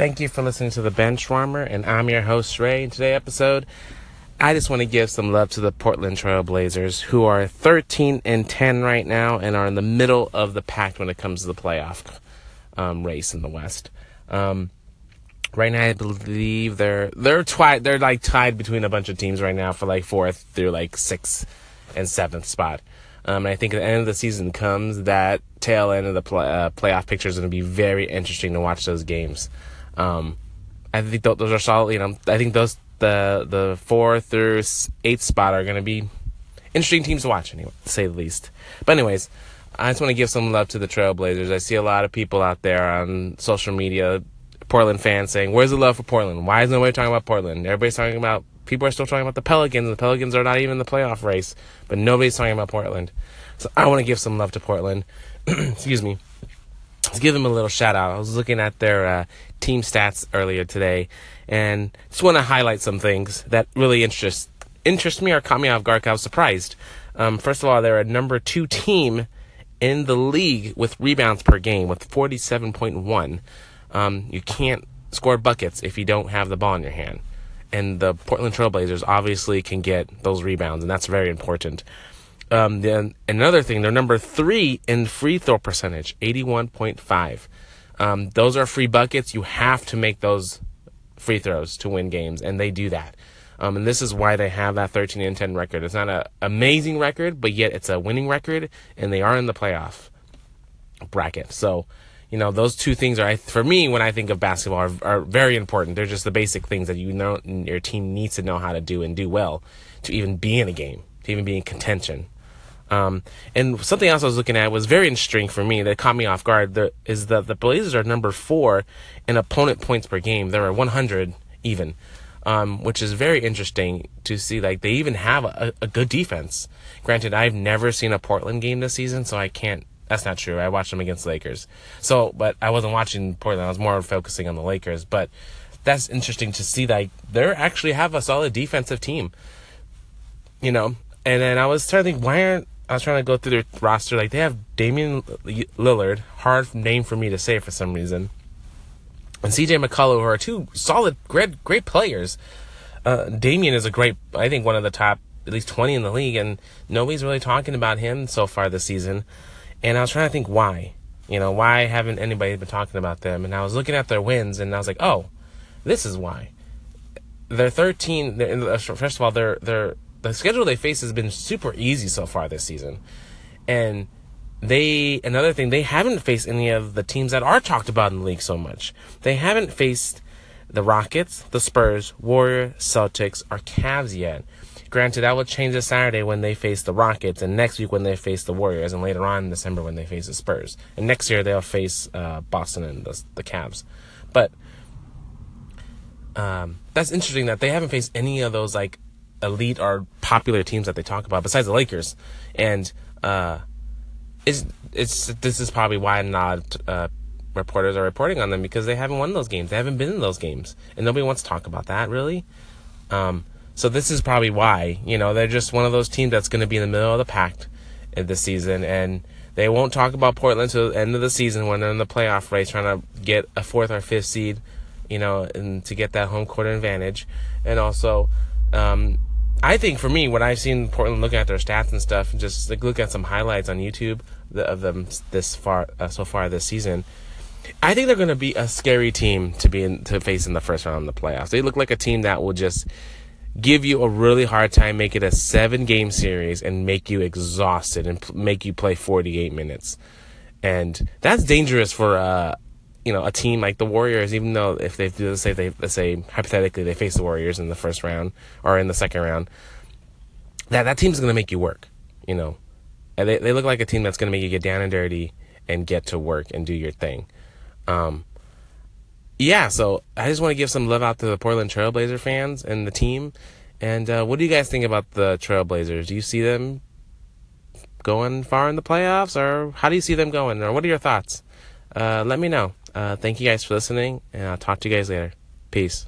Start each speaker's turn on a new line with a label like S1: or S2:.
S1: Thank you for listening to the Benchwarmer, and I'm your host Ray. In today's episode, I just want to give some love to the Portland Trailblazers, who are 13 and 10 right now, and are in the middle of the pack when it comes to the playoff um, race in the West. Um, right now, I believe they're they're tied. They're like tied between a bunch of teams right now for like fourth through like sixth and seventh spot. Um, and I think at the end of the season comes that tail end of the play, uh, playoff picture is going to be very interesting to watch those games. Um, I think th- those are solid. You know, I think those the the four through eighth spot are going to be interesting teams to watch, anyway, to say the least. But anyways, I just want to give some love to the Trailblazers. I see a lot of people out there on social media, Portland fans saying, "Where's the love for Portland? Why is nobody talking about Portland? Everybody's talking about." People are still talking about the Pelicans. The Pelicans are not even in the playoff race, but nobody's talking about Portland. So I want to give some love to Portland. Excuse me. Let's give them a little shout out. I was looking at their uh, team stats earlier today, and just want to highlight some things that really interest interest me or caught me off guard. I was surprised. Um, first of all, they're a number two team in the league with rebounds per game with 47.1. Um, you can't score buckets if you don't have the ball in your hand. And the Portland Trailblazers obviously can get those rebounds, and that's very important. Um, then another thing, they're number three in free throw percentage, 81.5. Um, those are free buckets. You have to make those free throws to win games, and they do that. Um, and this is why they have that 13 and 10 record. It's not an amazing record, but yet it's a winning record, and they are in the playoff bracket. So, you know, those two things are, for me, when I think of basketball, are, are very important. They're just the basic things that you know your team needs to know how to do and do well to even be in a game, to even be in contention. Um, and something else I was looking at was very interesting for me that caught me off guard. The, is that the Blazers are number four in opponent points per game. They're at 100 even, um, which is very interesting to see. Like they even have a, a, good defense. Granted, I've never seen a Portland game this season, so I can't. That's not true. I watched them against the Lakers. So, but I wasn't watching Portland. I was more focusing on the Lakers. But that's interesting to see. Like they actually have a solid defensive team. You know, and then I was trying to think, why aren't I was trying to go through their roster. Like they have Damian Lillard, hard name for me to say for some reason, and CJ McCollum, who are two solid, great, great players. Uh, Damian is a great, I think, one of the top at least 20 in the league, and nobody's really talking about him so far this season. And I was trying to think why. You know, why haven't anybody been talking about them? And I was looking at their wins, and I was like, oh, this is why. They're 13. They're, first of all, they're they're the schedule they face has been super easy so far this season. And they another thing, they haven't faced any of the teams that are talked about in the league so much. They haven't faced the Rockets, the Spurs, Warrior, Celtics, or Cavs yet. Granted, that will change this Saturday when they face the Rockets, and next week when they face the Warriors, and later on in December when they face the Spurs. And next year they'll face uh, Boston and the, the Cavs. But um, that's interesting that they haven't faced any of those like elite or popular teams that they talk about besides the Lakers. And uh, it's it's this is probably why not uh, reporters are reporting on them because they haven't won those games. They haven't been in those games, and nobody wants to talk about that really. Um, so this is probably why you know they're just one of those teams that's going to be in the middle of the pack this season, and they won't talk about Portland till the end of the season when they're in the playoff race, trying to get a fourth or fifth seed, you know, and to get that home court advantage, and also. Um, I think for me, when I've seen Portland looking at their stats and stuff, and just like look at some highlights on YouTube of them this far uh, so far this season, I think they're going to be a scary team to be in, to face in the first round of the playoffs. They look like a team that will just give you a really hard time, make it a seven game series, and make you exhausted and p- make you play 48 minutes. And that's dangerous for uh, you know a team like the Warriors, even though if they do say they let's say hypothetically they face the Warriors in the first round or in the second round, that that team's going to make you work. You know, and they they look like a team that's going to make you get down and dirty and get to work and do your thing. Um, yeah, so I just want to give some love out to the Portland Trailblazer fans and the team. And uh, what do you guys think about the Trailblazers? Do you see them going far in the playoffs, or how do you see them going, or what are your thoughts? Uh, let me know. Uh, thank you guys for listening, and I'll talk to you guys later. Peace.